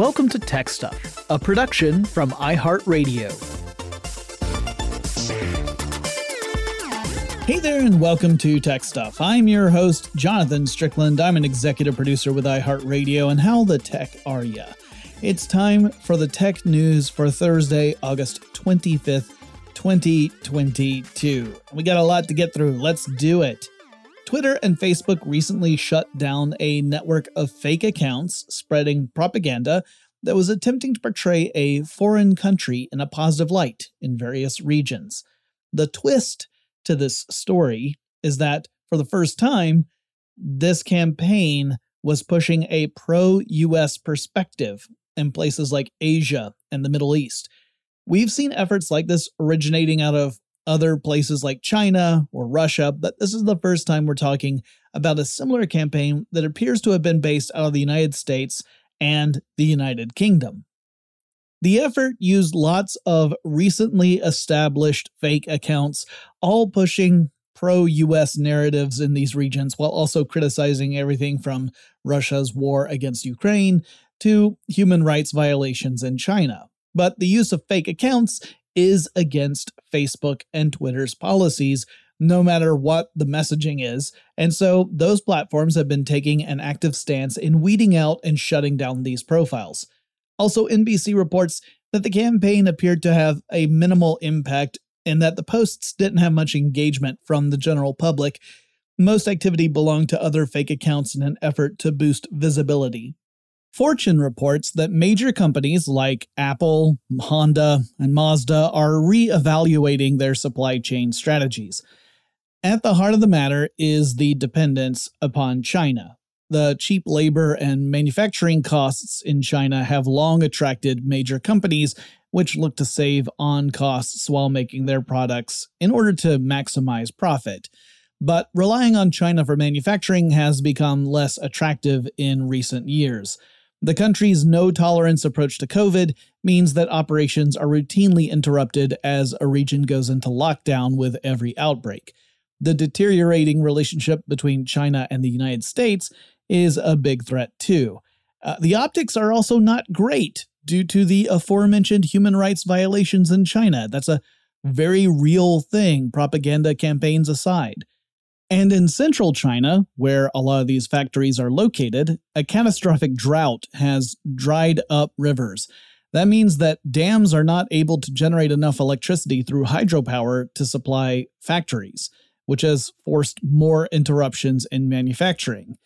Welcome to Tech Stuff, a production from iHeartRadio. Hey there, and welcome to Tech Stuff. I'm your host, Jonathan Strickland. I'm an executive producer with iHeartRadio, and how the tech are ya? It's time for the tech news for Thursday, August 25th, 2022. We got a lot to get through. Let's do it. Twitter and Facebook recently shut down a network of fake accounts spreading propaganda that was attempting to portray a foreign country in a positive light in various regions. The twist to this story is that for the first time, this campaign was pushing a pro US perspective in places like Asia and the Middle East. We've seen efforts like this originating out of other places like China or Russia, but this is the first time we're talking about a similar campaign that appears to have been based out of the United States and the United Kingdom. The effort used lots of recently established fake accounts, all pushing pro US narratives in these regions while also criticizing everything from Russia's war against Ukraine to human rights violations in China. But the use of fake accounts is against Facebook and Twitter's policies, no matter what the messaging is. And so those platforms have been taking an active stance in weeding out and shutting down these profiles. Also, NBC reports that the campaign appeared to have a minimal impact and that the posts didn't have much engagement from the general public. Most activity belonged to other fake accounts in an effort to boost visibility. Fortune reports that major companies like Apple, Honda, and Mazda are re-evaluating their supply chain strategies. At the heart of the matter is the dependence upon China. The cheap labor and manufacturing costs in China have long attracted major companies, which look to save on costs while making their products in order to maximize profit. But relying on China for manufacturing has become less attractive in recent years. The country's no tolerance approach to COVID means that operations are routinely interrupted as a region goes into lockdown with every outbreak. The deteriorating relationship between China and the United States is a big threat, too. Uh, the optics are also not great due to the aforementioned human rights violations in China. That's a very real thing, propaganda campaigns aside. And in central China, where a lot of these factories are located, a catastrophic drought has dried up rivers. That means that dams are not able to generate enough electricity through hydropower to supply factories, which has forced more interruptions in manufacturing.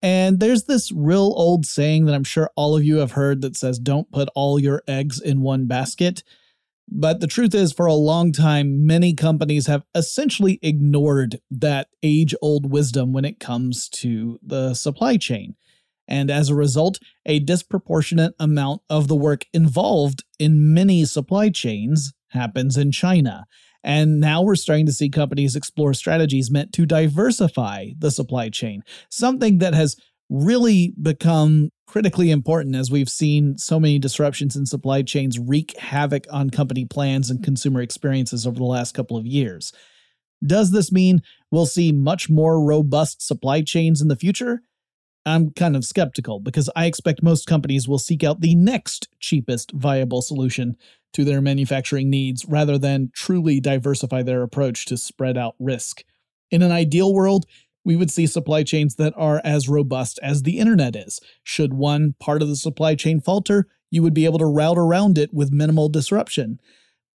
And there's this real old saying that I'm sure all of you have heard that says, don't put all your eggs in one basket. But the truth is, for a long time, many companies have essentially ignored that age old wisdom when it comes to the supply chain. And as a result, a disproportionate amount of the work involved in many supply chains happens in China. And now we're starting to see companies explore strategies meant to diversify the supply chain, something that has really become critically important as we've seen so many disruptions in supply chains wreak havoc on company plans and consumer experiences over the last couple of years. Does this mean we'll see much more robust supply chains in the future? I'm kind of skeptical because I expect most companies will seek out the next cheapest viable solution to their manufacturing needs rather than truly diversify their approach to spread out risk. In an ideal world, we would see supply chains that are as robust as the internet is. Should one part of the supply chain falter, you would be able to route around it with minimal disruption.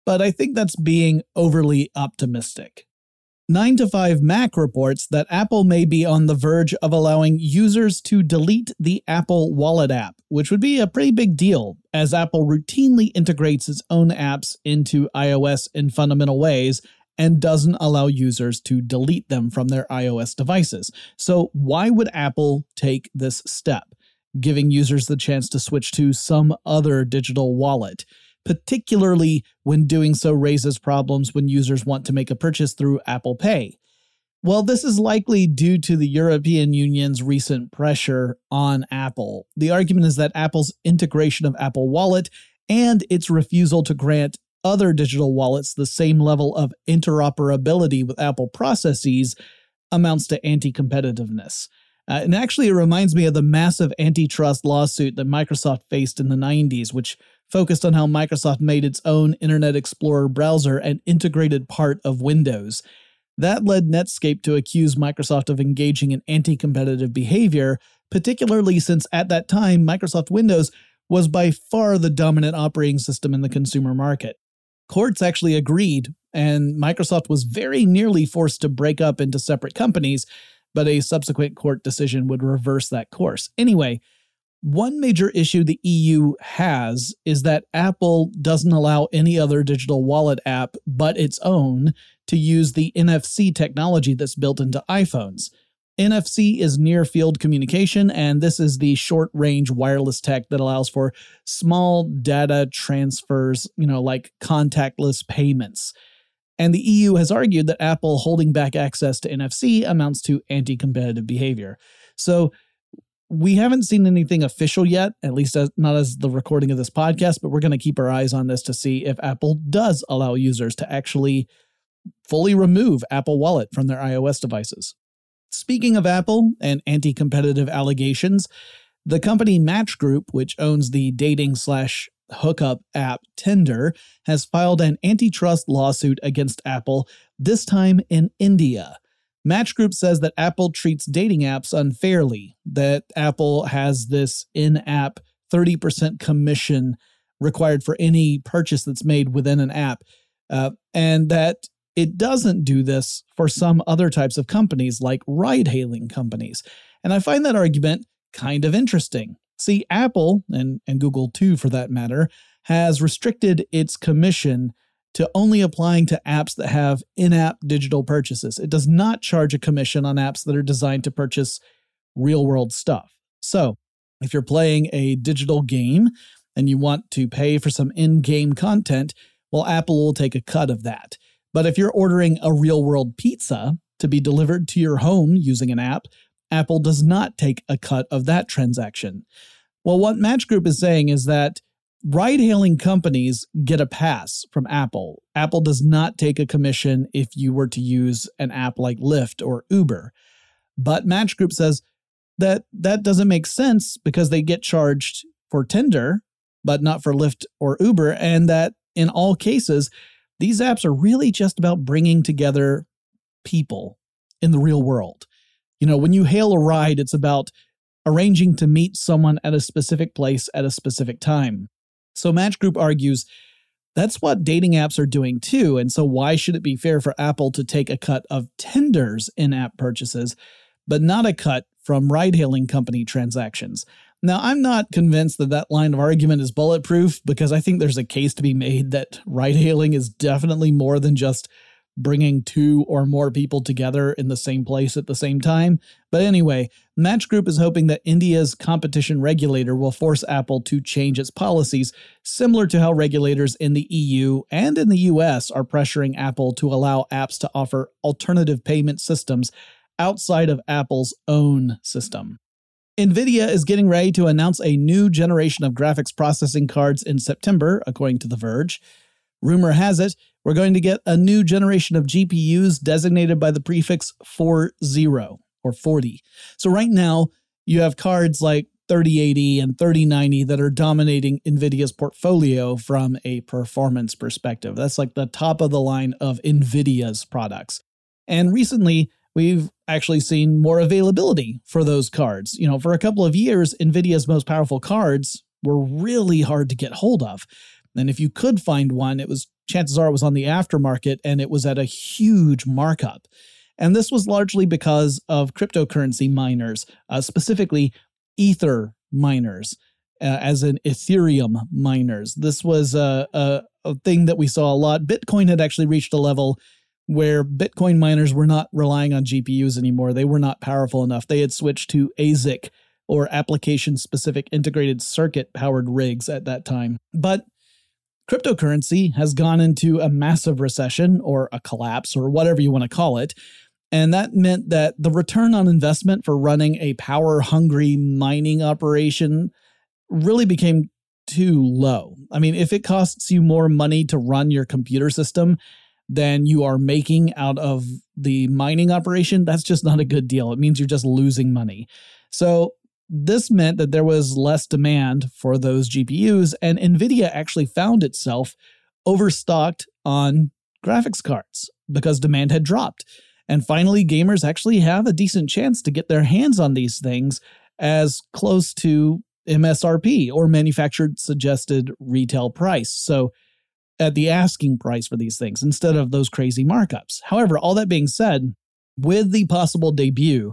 But I think that's being overly optimistic. 9 to 5 Mac reports that Apple may be on the verge of allowing users to delete the Apple Wallet app, which would be a pretty big deal, as Apple routinely integrates its own apps into iOS in fundamental ways and doesn't allow users to delete them from their iOS devices. So, why would Apple take this step, giving users the chance to switch to some other digital wallet? particularly when doing so raises problems when users want to make a purchase through Apple Pay. Well, this is likely due to the European Union's recent pressure on Apple. The argument is that Apple's integration of Apple Wallet and its refusal to grant other digital wallets the same level of interoperability with Apple processes amounts to anti competitiveness. Uh, and actually, it reminds me of the massive antitrust lawsuit that Microsoft faced in the 90s, which focused on how Microsoft made its own Internet Explorer browser an integrated part of Windows. That led Netscape to accuse Microsoft of engaging in anti competitive behavior, particularly since at that time, Microsoft Windows was by far the dominant operating system in the consumer market. Courts actually agreed, and Microsoft was very nearly forced to break up into separate companies but a subsequent court decision would reverse that course. Anyway, one major issue the EU has is that Apple doesn't allow any other digital wallet app but its own to use the NFC technology that's built into iPhones. NFC is near field communication, and this is the short range wireless tech that allows for small data transfers, you know, like contactless payments. And the EU has argued that Apple holding back access to NFC amounts to anti competitive behavior. So we haven't seen anything official yet, at least as, not as the recording of this podcast, but we're going to keep our eyes on this to see if Apple does allow users to actually fully remove Apple Wallet from their iOS devices. Speaking of Apple and anti competitive allegations, the company Match Group, which owns the dating slash hookup app Tinder has filed an antitrust lawsuit against Apple, this time in India. Match Group says that Apple treats dating apps unfairly, that Apple has this in app 30% commission required for any purchase that's made within an app, uh, and that it doesn't do this for some other types of companies like ride hailing companies. And I find that argument kind of interesting. See, Apple, and, and Google too for that matter, has restricted its commission to only applying to apps that have in app digital purchases. It does not charge a commission on apps that are designed to purchase real world stuff. So, if you're playing a digital game and you want to pay for some in game content, well, Apple will take a cut of that. But if you're ordering a real world pizza to be delivered to your home using an app, Apple does not take a cut of that transaction. Well, what Match Group is saying is that ride hailing companies get a pass from Apple. Apple does not take a commission if you were to use an app like Lyft or Uber. But Match Group says that that doesn't make sense because they get charged for Tinder, but not for Lyft or Uber, and that in all cases, these apps are really just about bringing together people in the real world. You know, when you hail a ride, it's about arranging to meet someone at a specific place at a specific time. So Match Group argues that's what dating apps are doing too. And so why should it be fair for Apple to take a cut of Tinder's in app purchases, but not a cut from ride hailing company transactions? Now, I'm not convinced that that line of argument is bulletproof because I think there's a case to be made that ride hailing is definitely more than just bringing two or more people together in the same place at the same time. But anyway, Match Group is hoping that India's competition regulator will force Apple to change its policies, similar to how regulators in the EU and in the US are pressuring Apple to allow apps to offer alternative payment systems outside of Apple's own system. NVIDIA is getting ready to announce a new generation of graphics processing cards in September, according to The Verge. Rumor has it we're going to get a new generation of GPUs designated by the prefix 40 or 40. So right now, you have cards like 3080 and 3090 that are dominating NVIDIA's portfolio from a performance perspective. That's like the top of the line of NVIDIA's products. And recently, we've actually seen more availability for those cards. You know, for a couple of years, NVIDIA's most powerful cards were really hard to get hold of. And if you could find one, it was chances are it was on the aftermarket and it was at a huge markup. And this was largely because of cryptocurrency miners, uh, specifically Ether miners, uh, as in Ethereum miners. This was a, a, a thing that we saw a lot. Bitcoin had actually reached a level where Bitcoin miners were not relying on GPUs anymore. They were not powerful enough. They had switched to ASIC or application specific integrated circuit powered rigs at that time. But cryptocurrency has gone into a massive recession or a collapse or whatever you want to call it. And that meant that the return on investment for running a power hungry mining operation really became too low. I mean, if it costs you more money to run your computer system than you are making out of the mining operation, that's just not a good deal. It means you're just losing money. So this meant that there was less demand for those GPUs, and NVIDIA actually found itself overstocked on graphics cards because demand had dropped. And finally, gamers actually have a decent chance to get their hands on these things as close to MSRP or manufactured suggested retail price. So, at the asking price for these things instead of those crazy markups. However, all that being said, with the possible debut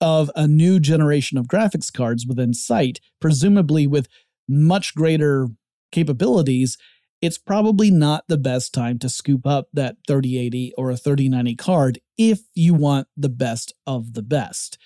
of a new generation of graphics cards within sight, presumably with much greater capabilities, it's probably not the best time to scoop up that 3080 or a 3090 card if you want the best of the best.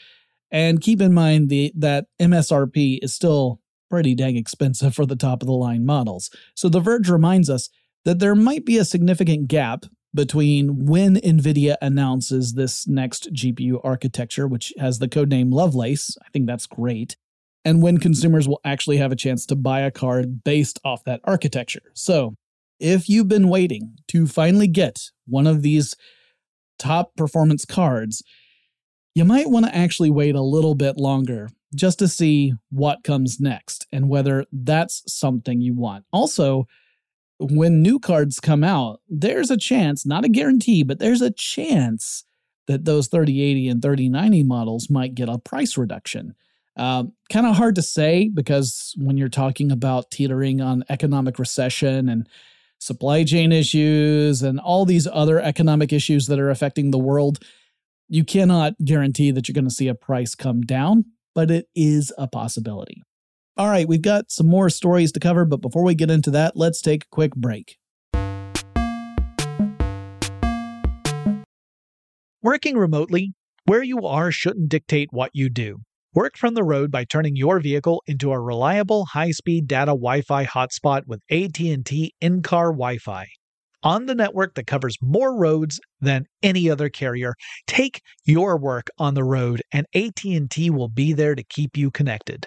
And keep in mind the, that MSRP is still pretty dang expensive for the top of the line models. So The Verge reminds us that there might be a significant gap between when NVIDIA announces this next GPU architecture, which has the codename Lovelace. I think that's great. And when consumers will actually have a chance to buy a card based off that architecture. So, if you've been waiting to finally get one of these top performance cards, you might want to actually wait a little bit longer just to see what comes next and whether that's something you want. Also, when new cards come out, there's a chance, not a guarantee, but there's a chance that those 3080 and 3090 models might get a price reduction. Um, kind of hard to say because when you're talking about teetering on economic recession and supply chain issues and all these other economic issues that are affecting the world, you cannot guarantee that you're going to see a price come down, but it is a possibility. All right, we've got some more stories to cover, but before we get into that, let's take a quick break. Working remotely, where you are shouldn't dictate what you do. Work from the road by turning your vehicle into a reliable high-speed data Wi-Fi hotspot with AT&T in-car Wi-Fi. On the network that covers more roads than any other carrier, take your work on the road and AT&T will be there to keep you connected.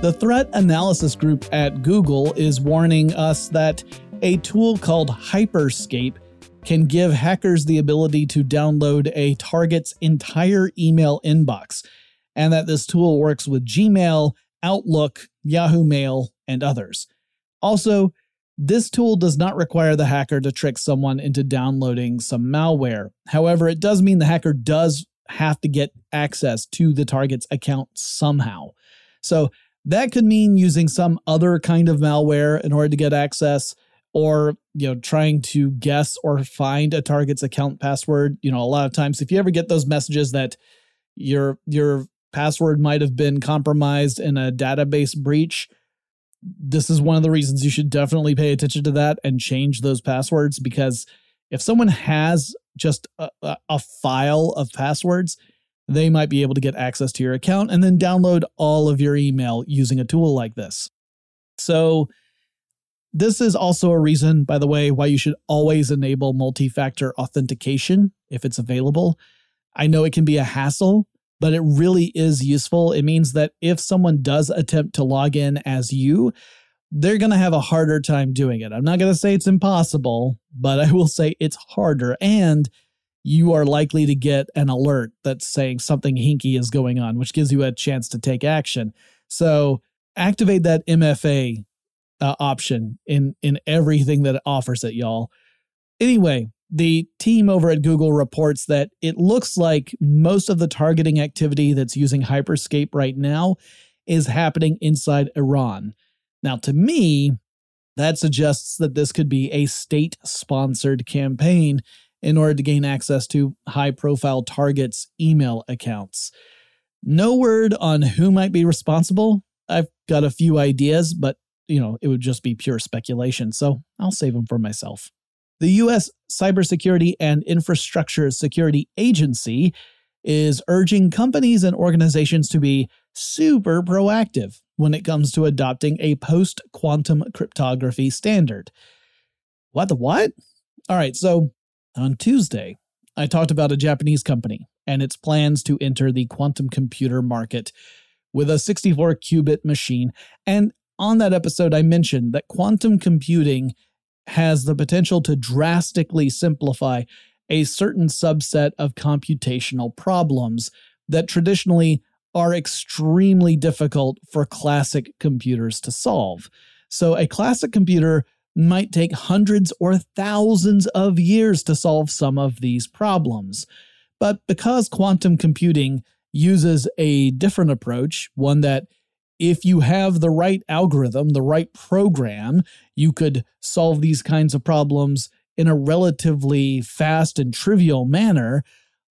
The threat analysis group at Google is warning us that a tool called Hyperscrape can give hackers the ability to download a target's entire email inbox, and that this tool works with Gmail, Outlook, Yahoo Mail, and others. Also, this tool does not require the hacker to trick someone into downloading some malware. However, it does mean the hacker does have to get access to the target's account somehow. So that could mean using some other kind of malware in order to get access or you know trying to guess or find a target's account password. You know, a lot of times if you ever get those messages that your your password might have been compromised in a database breach, this is one of the reasons you should definitely pay attention to that and change those passwords because if someone has just a, a, file of passwords, they might be able to get access to your account and then download all of your email using a tool like this. So, this is also a reason, by the way, why you should always enable multi factor authentication if it's available. I know it can be a hassle, but it really is useful. It means that if someone does attempt to log in as you, they're going to have a harder time doing it. I'm not going to say it's impossible, but I will say it's harder. And you are likely to get an alert that's saying something hinky is going on, which gives you a chance to take action. So activate that MFA uh, option in in everything that it offers it, y'all. Anyway, the team over at Google reports that it looks like most of the targeting activity that's using Hyperscrape right now is happening inside Iran. Now, to me, that suggests that this could be a state sponsored campaign in order to gain access to high profile targets' email accounts. No word on who might be responsible. I've got a few ideas, but you know, it would just be pure speculation, so I'll save them for myself. The U.S. Cybersecurity and Infrastructure Security Agency is urging companies and organizations to be super proactive when it comes to adopting a post quantum cryptography standard. What the what? All right, so on Tuesday, I talked about a Japanese company and its plans to enter the quantum computer market with a 64 qubit machine. And on that episode, I mentioned that quantum computing has the potential to drastically simplify a certain subset of computational problems that traditionally are extremely difficult for classic computers to solve. So, a classic computer might take hundreds or thousands of years to solve some of these problems. But because quantum computing uses a different approach, one that if you have the right algorithm, the right program, you could solve these kinds of problems in a relatively fast and trivial manner.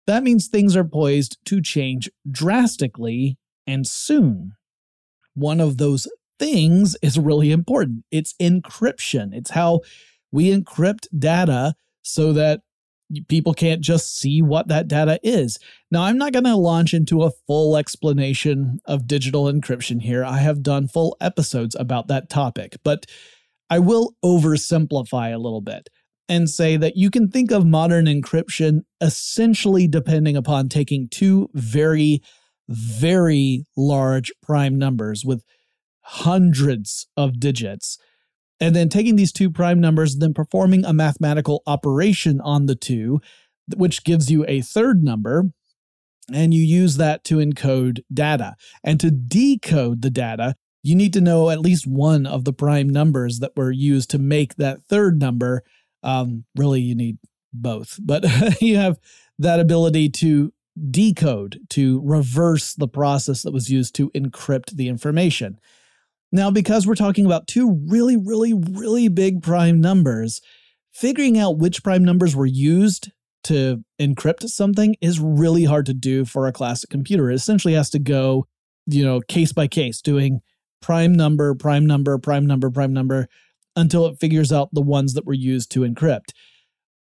That means things are poised to change drastically and soon. One of those things is really important. It's encryption. It's how we encrypt data so that people can't just see what that data is. Now, I'm not going to launch into a full explanation of digital encryption here. I have done full episodes about that topic, but I will oversimplify a little bit and say that you can think of modern encryption essentially depending upon taking two very, very large prime numbers with hundreds of digits and then taking these two prime numbers, then performing a mathematical operation on the two, which gives you a third number. And you use that to encode data. And to decode the data, you need to know at least one of the prime numbers that were used to make that third number. Um, really, you need both, but you have that ability to decode, to reverse the process that was used to encrypt the information. Now, because we're talking about two really, really, really big prime numbers, figuring out which prime numbers were used to encrypt something is really hard to do for a classic computer. It essentially has to go, you know, case by case, doing prime number, prime number, prime number, prime number, until it figures out the ones that were used to encrypt.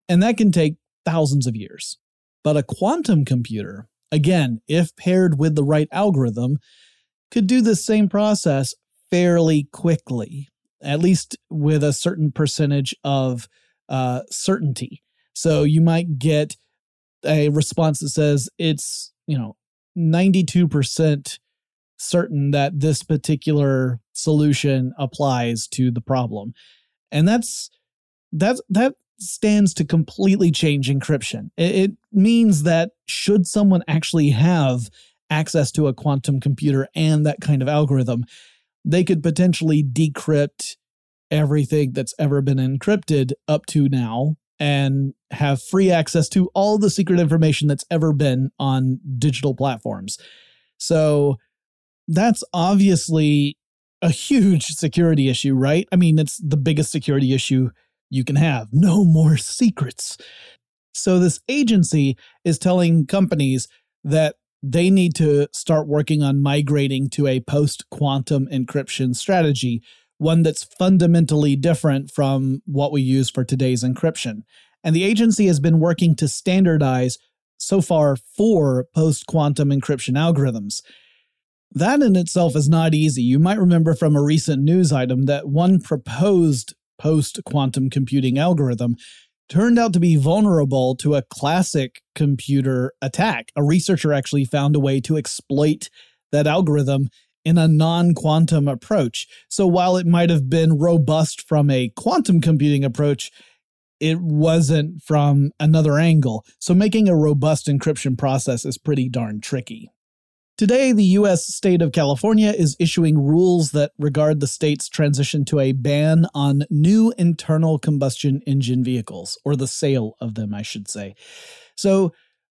And that can take thousands of years. But a quantum computer, again, if paired with the right algorithm, could do the same process fairly quickly, at least with a certain percentage of uh, certainty. So you might get a response that says it's, you know, 92% certain that this particular solution applies to the problem. And that's that's that stands to completely change encryption. It, it means that should someone actually have access to a quantum computer and that kind of algorithm, they could potentially decrypt everything that's ever been encrypted up to now and have free access to all the secret information that's ever been on digital platforms. So that's obviously a huge security issue, right? I mean, it's the biggest security issue you can have. No more secrets. So, this agency is telling companies that they need to start working on migrating to a post quantum encryption strategy, one that's fundamentally different from what we use for today's encryption. And the agency has been working to standardize so far four post quantum encryption algorithms. That in itself is not easy. You might remember from a recent news item that one proposed post quantum computing algorithm turned out to be vulnerable to a classic computer attack. A researcher actually found a way to exploit that algorithm in a non quantum approach. So while it might have been robust from a quantum computing approach, it wasn't from another angle. So making a robust encryption process is pretty darn tricky. Today, the U.S. state of California is issuing rules that regard the state's transition to a ban on new internal combustion engine vehicles, or the sale of them, I should say. So,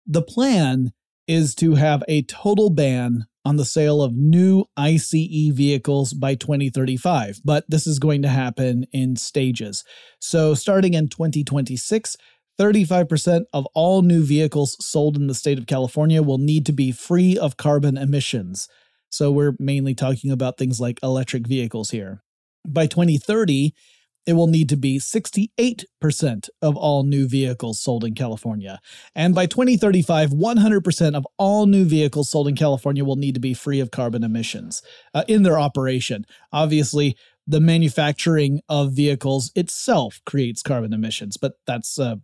the plan is to have a total ban on the sale of new ICE vehicles by 2035, but this is going to happen in stages. So, starting in 2026, 35% of all new vehicles sold in the state of California will need to be free of carbon emissions. So we're mainly talking about things like electric vehicles here. By 2030, it will need to be 68% of all new vehicles sold in California. And by 2035, 100% of all new vehicles sold in California will need to be free of carbon emissions uh, in their operation. Obviously, the manufacturing of vehicles itself creates carbon emissions, but that's a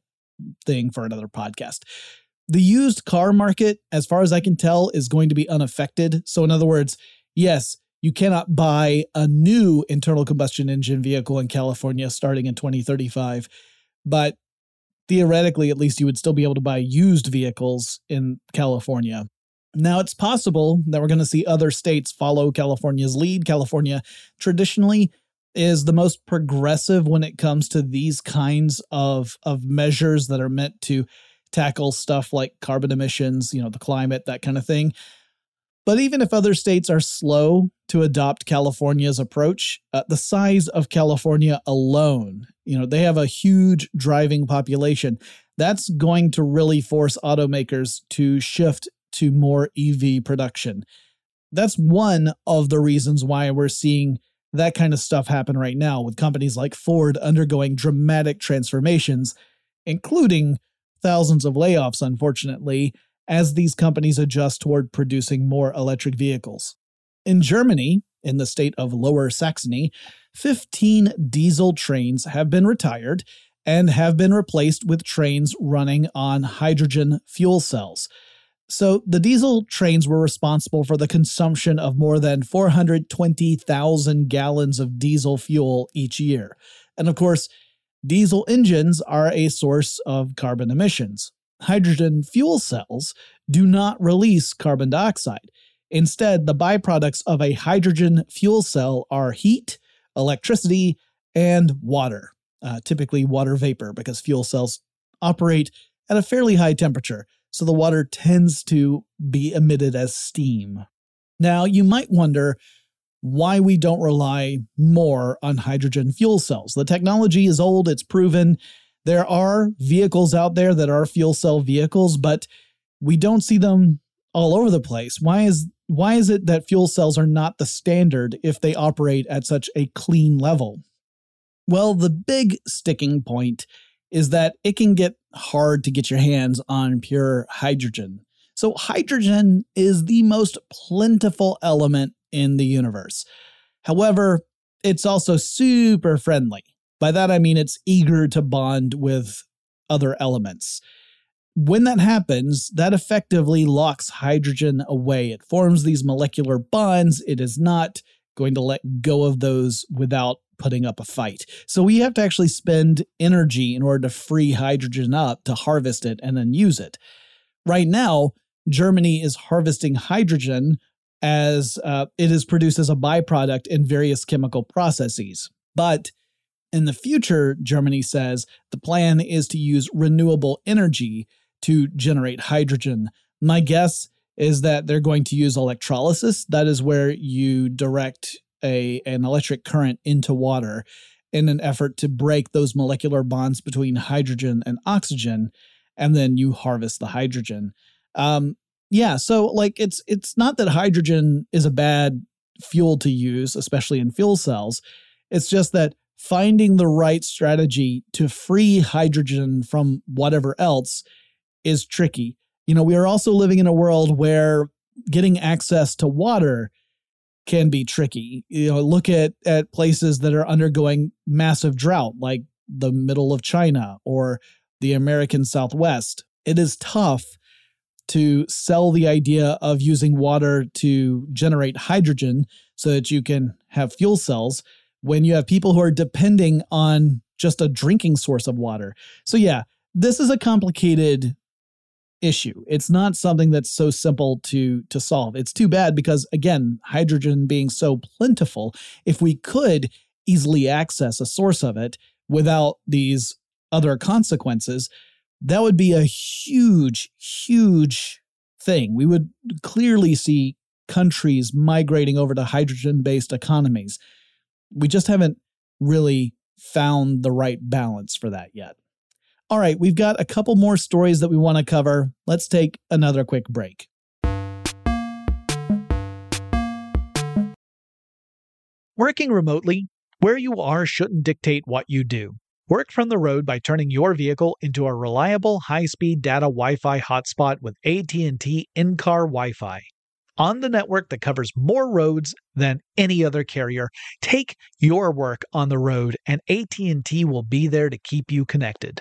thing for another podcast. The used car market, as far as I can tell, is going to be unaffected. So, in other words, yes, you cannot buy a new internal combustion engine vehicle in California starting in 2035, but theoretically, at least, you would still be able to buy used vehicles in California. Now, it's possible that we're going to see other states follow California's lead. California traditionally is the most progressive when it comes to these kinds of, of measures that are meant to tackle stuff like carbon emissions, you know, the climate, that kind of thing. But even if other states are slow to adopt California's approach, uh, the size of California alone, you know, they have a huge driving population. That's going to really force automakers to shift to more EV production. That's one of the reasons why we're seeing that kind of stuff happen right now with companies like Ford undergoing dramatic transformations, including thousands of layoffs, unfortunately, as these companies adjust toward producing more electric vehicles. In Germany, in the state of Lower Saxony, 15 diesel trains have been retired and have been replaced with trains running on hydrogen fuel cells. So the diesel trains were responsible for the consumption of more than 420,000 gallons of diesel fuel each year. And of course, diesel engines are a source of carbon emissions hydrogen fuel cells do not release carbon dioxide. Instead, the byproducts of a hydrogen fuel cell are heat, electricity, and water, uh, typically water vapor, because fuel cells operate at a fairly high temperature, so the water tends to be emitted as steam. Now, you might wonder why we don't rely more on hydrogen fuel cells. The technology is old, it's proven, there are vehicles out there that are fuel cell vehicles, but we don't see them all over the place. Why is why is it that fuel cells are not the standard if they operate at such a clean level? Well, the big sticking point is that it can get hard to get your hands on pure hydrogen. So, hydrogen is the most plentiful element in the universe. However, it's also super friendly. By that, I mean it's eager to bond with other elements. When that happens, that effectively locks hydrogen away. It forms these molecular bonds. It is not going to let go of those without putting up a fight. So we have to actually spend energy in order to free hydrogen up to harvest it and then use it. Right now, Germany is harvesting hydrogen as uh, it is produced as a byproduct in various chemical processes. But in the future, Germany says the plan is to use renewable energy to generate hydrogen. My guess is that they're going to use electrolysis. That is where you direct a, an electric current into water in an effort to break those molecular bonds between hydrogen and oxygen, and then you harvest the hydrogen. Um, yeah, so like it's it's not that hydrogen is a bad fuel to use, especially in fuel cells. It's just that finding the right strategy to free hydrogen from whatever else is tricky. You know, we are also living in a world where getting access to water can be tricky. You know, look at at places that are undergoing massive drought like the middle of China or the American Southwest. It is tough to sell the idea of using water to generate hydrogen so that you can have fuel cells when you have people who are depending on just a drinking source of water. So, yeah, this is a complicated issue. It's not something that's so simple to to solve. It's too bad because again, hydrogen being so plentiful, if we could easily access a source of it without these other consequences, that would be a huge huge thing. We would clearly see countries migrating over to hydrogen based economies we just haven't really found the right balance for that yet. All right, we've got a couple more stories that we want to cover. Let's take another quick break. Working remotely Where you are shouldn't dictate what you do. Work from the road by turning your vehicle into a reliable high-speed data Wi-Fi hotspot with AT&T in-car Wi-Fi. On the network that covers more roads than any other carrier, take your work on the road and AT&T will be there to keep you connected.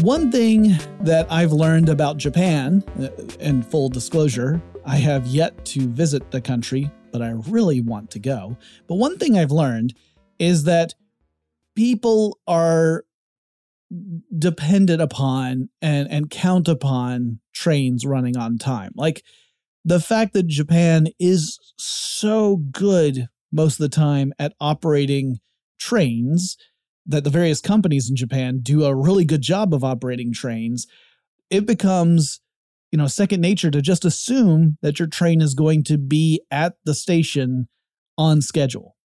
One thing that I've learned about Japan, uh, in full disclosure, I have yet to visit the country, but I really want to go. But one thing I've learned is that people are dependent upon and, and count upon trains running on time. Like the fact that Japan is so good most of the time at operating trains that the various companies in Japan do a really good job of operating trains, it becomes you know second nature to just assume that your train is going to be at the station on schedule.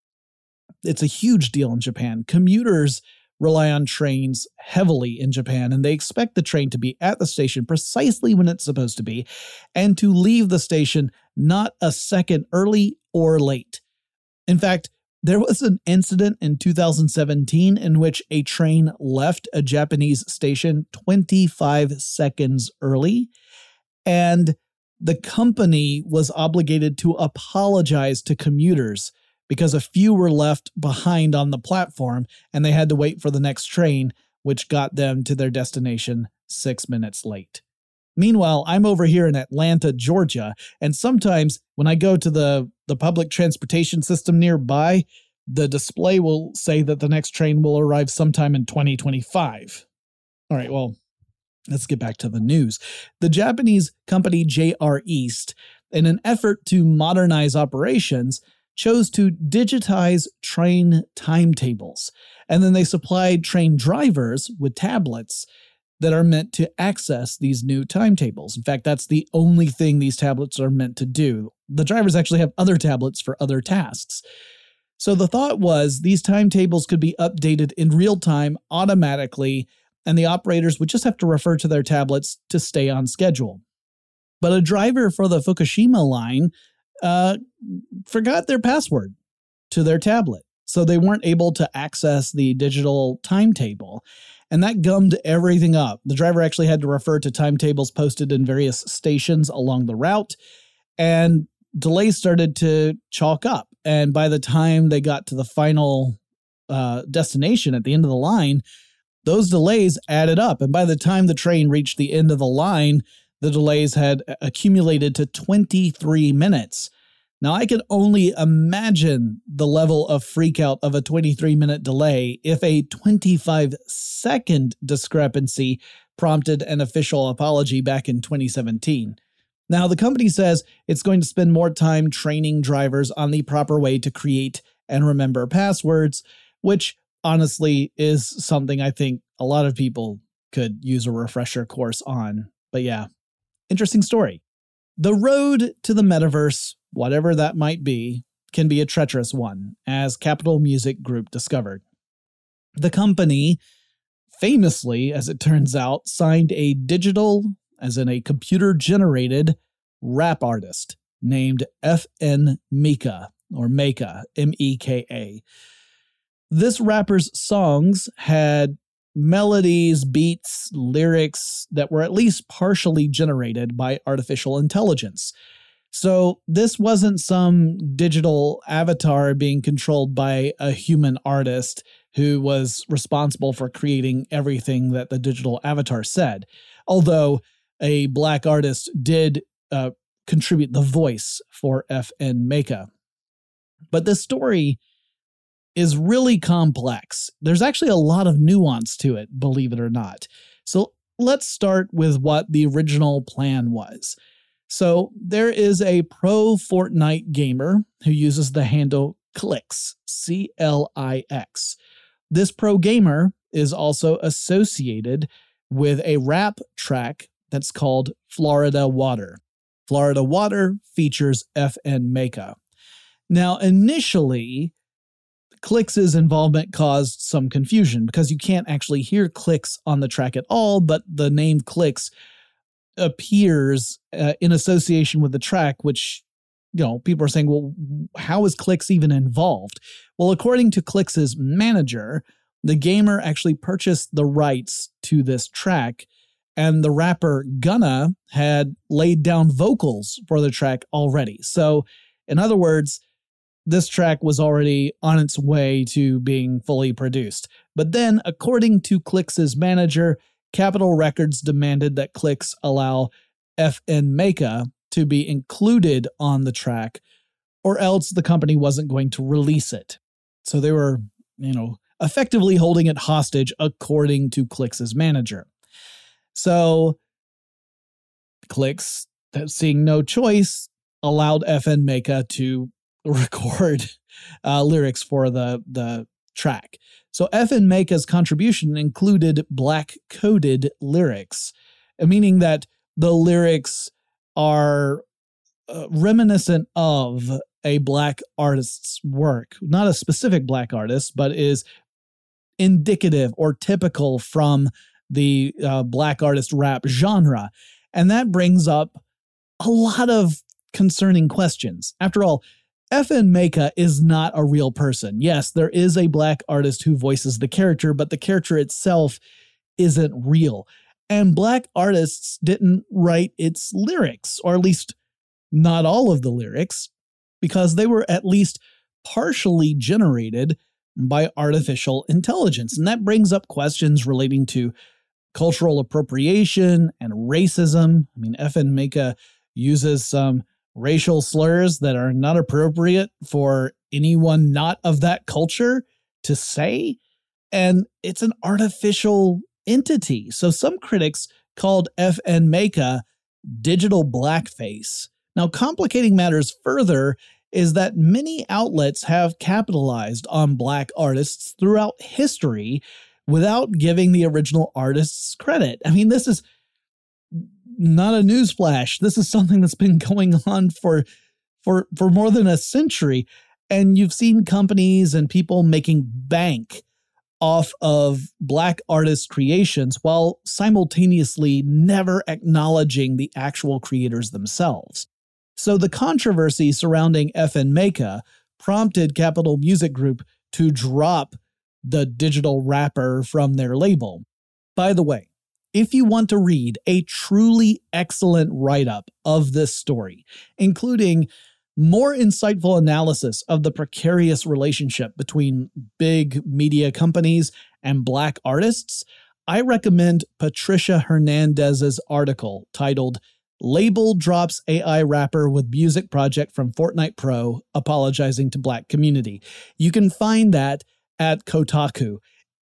It's a huge deal in Japan. Commuters rely on trains heavily in Japan and they expect the train to be at the station precisely when it's supposed to be and to leave the station not a second early or late. In fact, there was an incident in 2017 in which a train left a Japanese station 25 seconds early, and the company was obligated to apologize to commuters because a few were left behind on the platform and they had to wait for the next train, which got them to their destination six minutes late. Meanwhile, I'm over here in Atlanta, Georgia, and sometimes when I go to the, the public transportation system nearby, the display will say that the next train will arrive sometime in 2025. All right, well, let's get back to the news. The Japanese company JR East, in an effort to modernize operations, chose to digitize train timetables. And then they supplied train drivers with tablets that are meant to access these new timetables. In fact, that's the only thing these tablets are meant to do. The drivers actually have other tablets for other tasks. So the thought was these timetables could be updated in real time automatically and the operators would just have to refer to their tablets to stay on schedule. But a driver for the Fukushima line uh, forgot their password to their tablet. So they weren't able to access the digital timetable. And that gummed everything up. The driver actually had to refer to timetables posted in various stations along the route. And delays started to chalk up. And by the time they got to the final uh, destination at the end of the line, those delays added up. And by the time the train reached the end of the line, the delays had accumulated to 23 minutes. Now, I can only imagine the level of freakout of a 23 minute delay if a 25 second discrepancy prompted an official apology back in 2017. Now, the company says it's going to spend more time training drivers on the proper way to create and remember passwords, which honestly is something I think a lot of people could use a refresher course on. But yeah, interesting story. The road to the metaverse, whatever that might be, can be a treacherous one, as Capitol Music Group discovered. The company, famously, as it turns out, signed a digital, as in a computer generated, rap artist named FN Meka, or Meka, M E K A. This rapper's songs had melodies, beats, lyrics that were at least partially generated by artificial intelligence. So this wasn't some digital avatar being controlled by a human artist who was responsible for creating everything that the digital avatar said. Although a black artist did uh, contribute the voice for FN Meka. But this story is really complex. There's actually a lot of nuance to it, believe it or not. So let's start with what the original plan was. So there is a pro Fortnite gamer who uses the handle Clix, C L I X. This pro gamer is also associated with a rap track that's called Florida Water. Florida Water features FN Meka. Now, initially, Clix's involvement caused some confusion because you can't actually hear Clix on the track at all, but the name Clix appears uh, in association with the track, which, you know, people are saying, well, how is Clix even involved? Well, according to Clix's manager, the gamer actually purchased the rights to this track, and the rapper Gunna had laid down vocals for the track already. So, in other words, this track was already on its way to being fully produced. But then, according to Clix's manager, Capitol Records demanded that Clix allow FN Meka to be included on the track, or else the company wasn't going to release it. So they were, you know, effectively holding it hostage, according to Clix's manager. So Clix, seeing no choice, allowed FN Meka to record uh, lyrics for the the track. So FN Meka's contribution included black coded lyrics, meaning that the lyrics are uh, reminiscent of a black artist's work, not a specific black artist, but is indicative or typical from the uh, black artist rap genre. And that brings up a lot of concerning questions. After all, FN Meka is not a real person. Yes, there is a black artist who voices the character, but the character itself isn't real. And black artists didn't write its lyrics, or at least not all of the lyrics, because they were at least partially generated by artificial intelligence. And that brings up questions relating to cultural appropriation and racism. I mean, FN Meka uses some racial slurs that are not appropriate for anyone not of that culture to say. And it's an artificial entity. So some critics called FN Meka digital blackface. Now, complicating matters further is that many outlets have capitalized on black artists throughout history without giving the original artists credit. I mean, this is not a newsflash. This is something that's been going on for for for more than a century and you've seen companies and people making bank off of Black artists' creations while simultaneously never acknowledging the actual creators themselves. So the controversy surrounding FN Meka prompted Capitol Music Group to drop the digital rapper from their label. By the way, if you want to read a truly excellent write up of this story, including more insightful analysis of the precarious relationship between big media companies and black artists, I recommend Patricia Hernandez's article titled Label Drops AI Rapper with Music Project from Fortnite Pro Apologizing to Black Community. You can find that at Kotaku.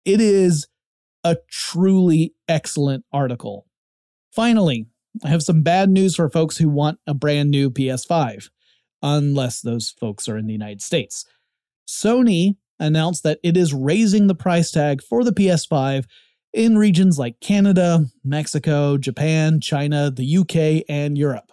It is a truly excellent article. Finally, I have some bad news for folks who want a brand new PS5, unless those folks are in the United States. Sony announced that it is raising the price tag for the PS5 in regions like Canada, Mexico, Japan, China, the UK, and Europe.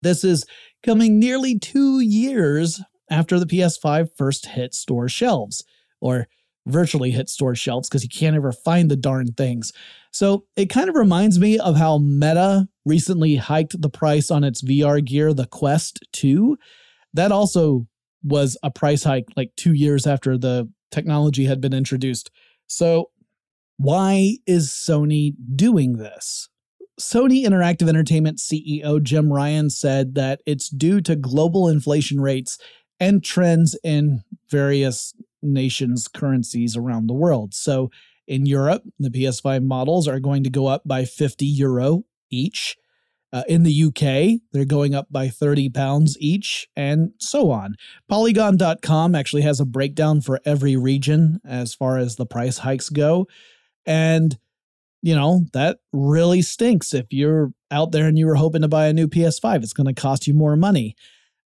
This is coming nearly two years after the PS5 first hit store shelves, or virtually hit store shelves because you can't ever find the darn things. So it kind of reminds me of how Meta recently hiked the price on its VR gear, the Quest 2. That also was a price hike like two years after the technology had been introduced. So, why is Sony doing this? Sony Interactive Entertainment CEO Jim Ryan said that it's due to global inflation rates and trends in various nations' currencies around the world. So in Europe, the PS5 models are going to go up by 50 euro each. Uh, in the UK, they're going up by 30 pounds each, and so on. Polygon.com actually has a breakdown for every region as far as the price hikes go. And, you know, that really stinks. If you're out there and you were hoping to buy a new PS5, it's going to cost you more money.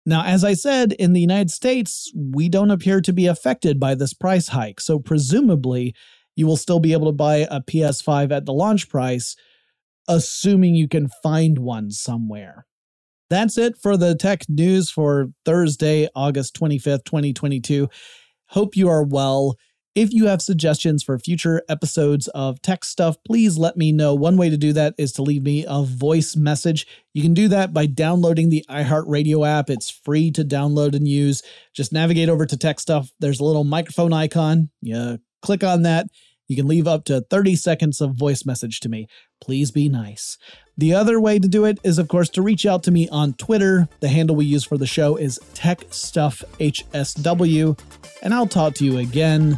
Now, as I said, in the United States, we don't appear to be affected by this price hike. So, presumably, you will still be able to buy a PS5 at the launch price, assuming you can find one somewhere. That's it for the tech news for Thursday, August 25th, 2022. Hope you are well. If you have suggestions for future episodes of tech stuff, please let me know. One way to do that is to leave me a voice message. You can do that by downloading the iHeartRadio app. It's free to download and use. Just navigate over to tech stuff. There's a little microphone icon. You click on that. You can leave up to 30 seconds of voice message to me. Please be nice. The other way to do it is, of course, to reach out to me on Twitter. The handle we use for the show is TechStuffHSW. And I'll talk to you again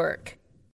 work.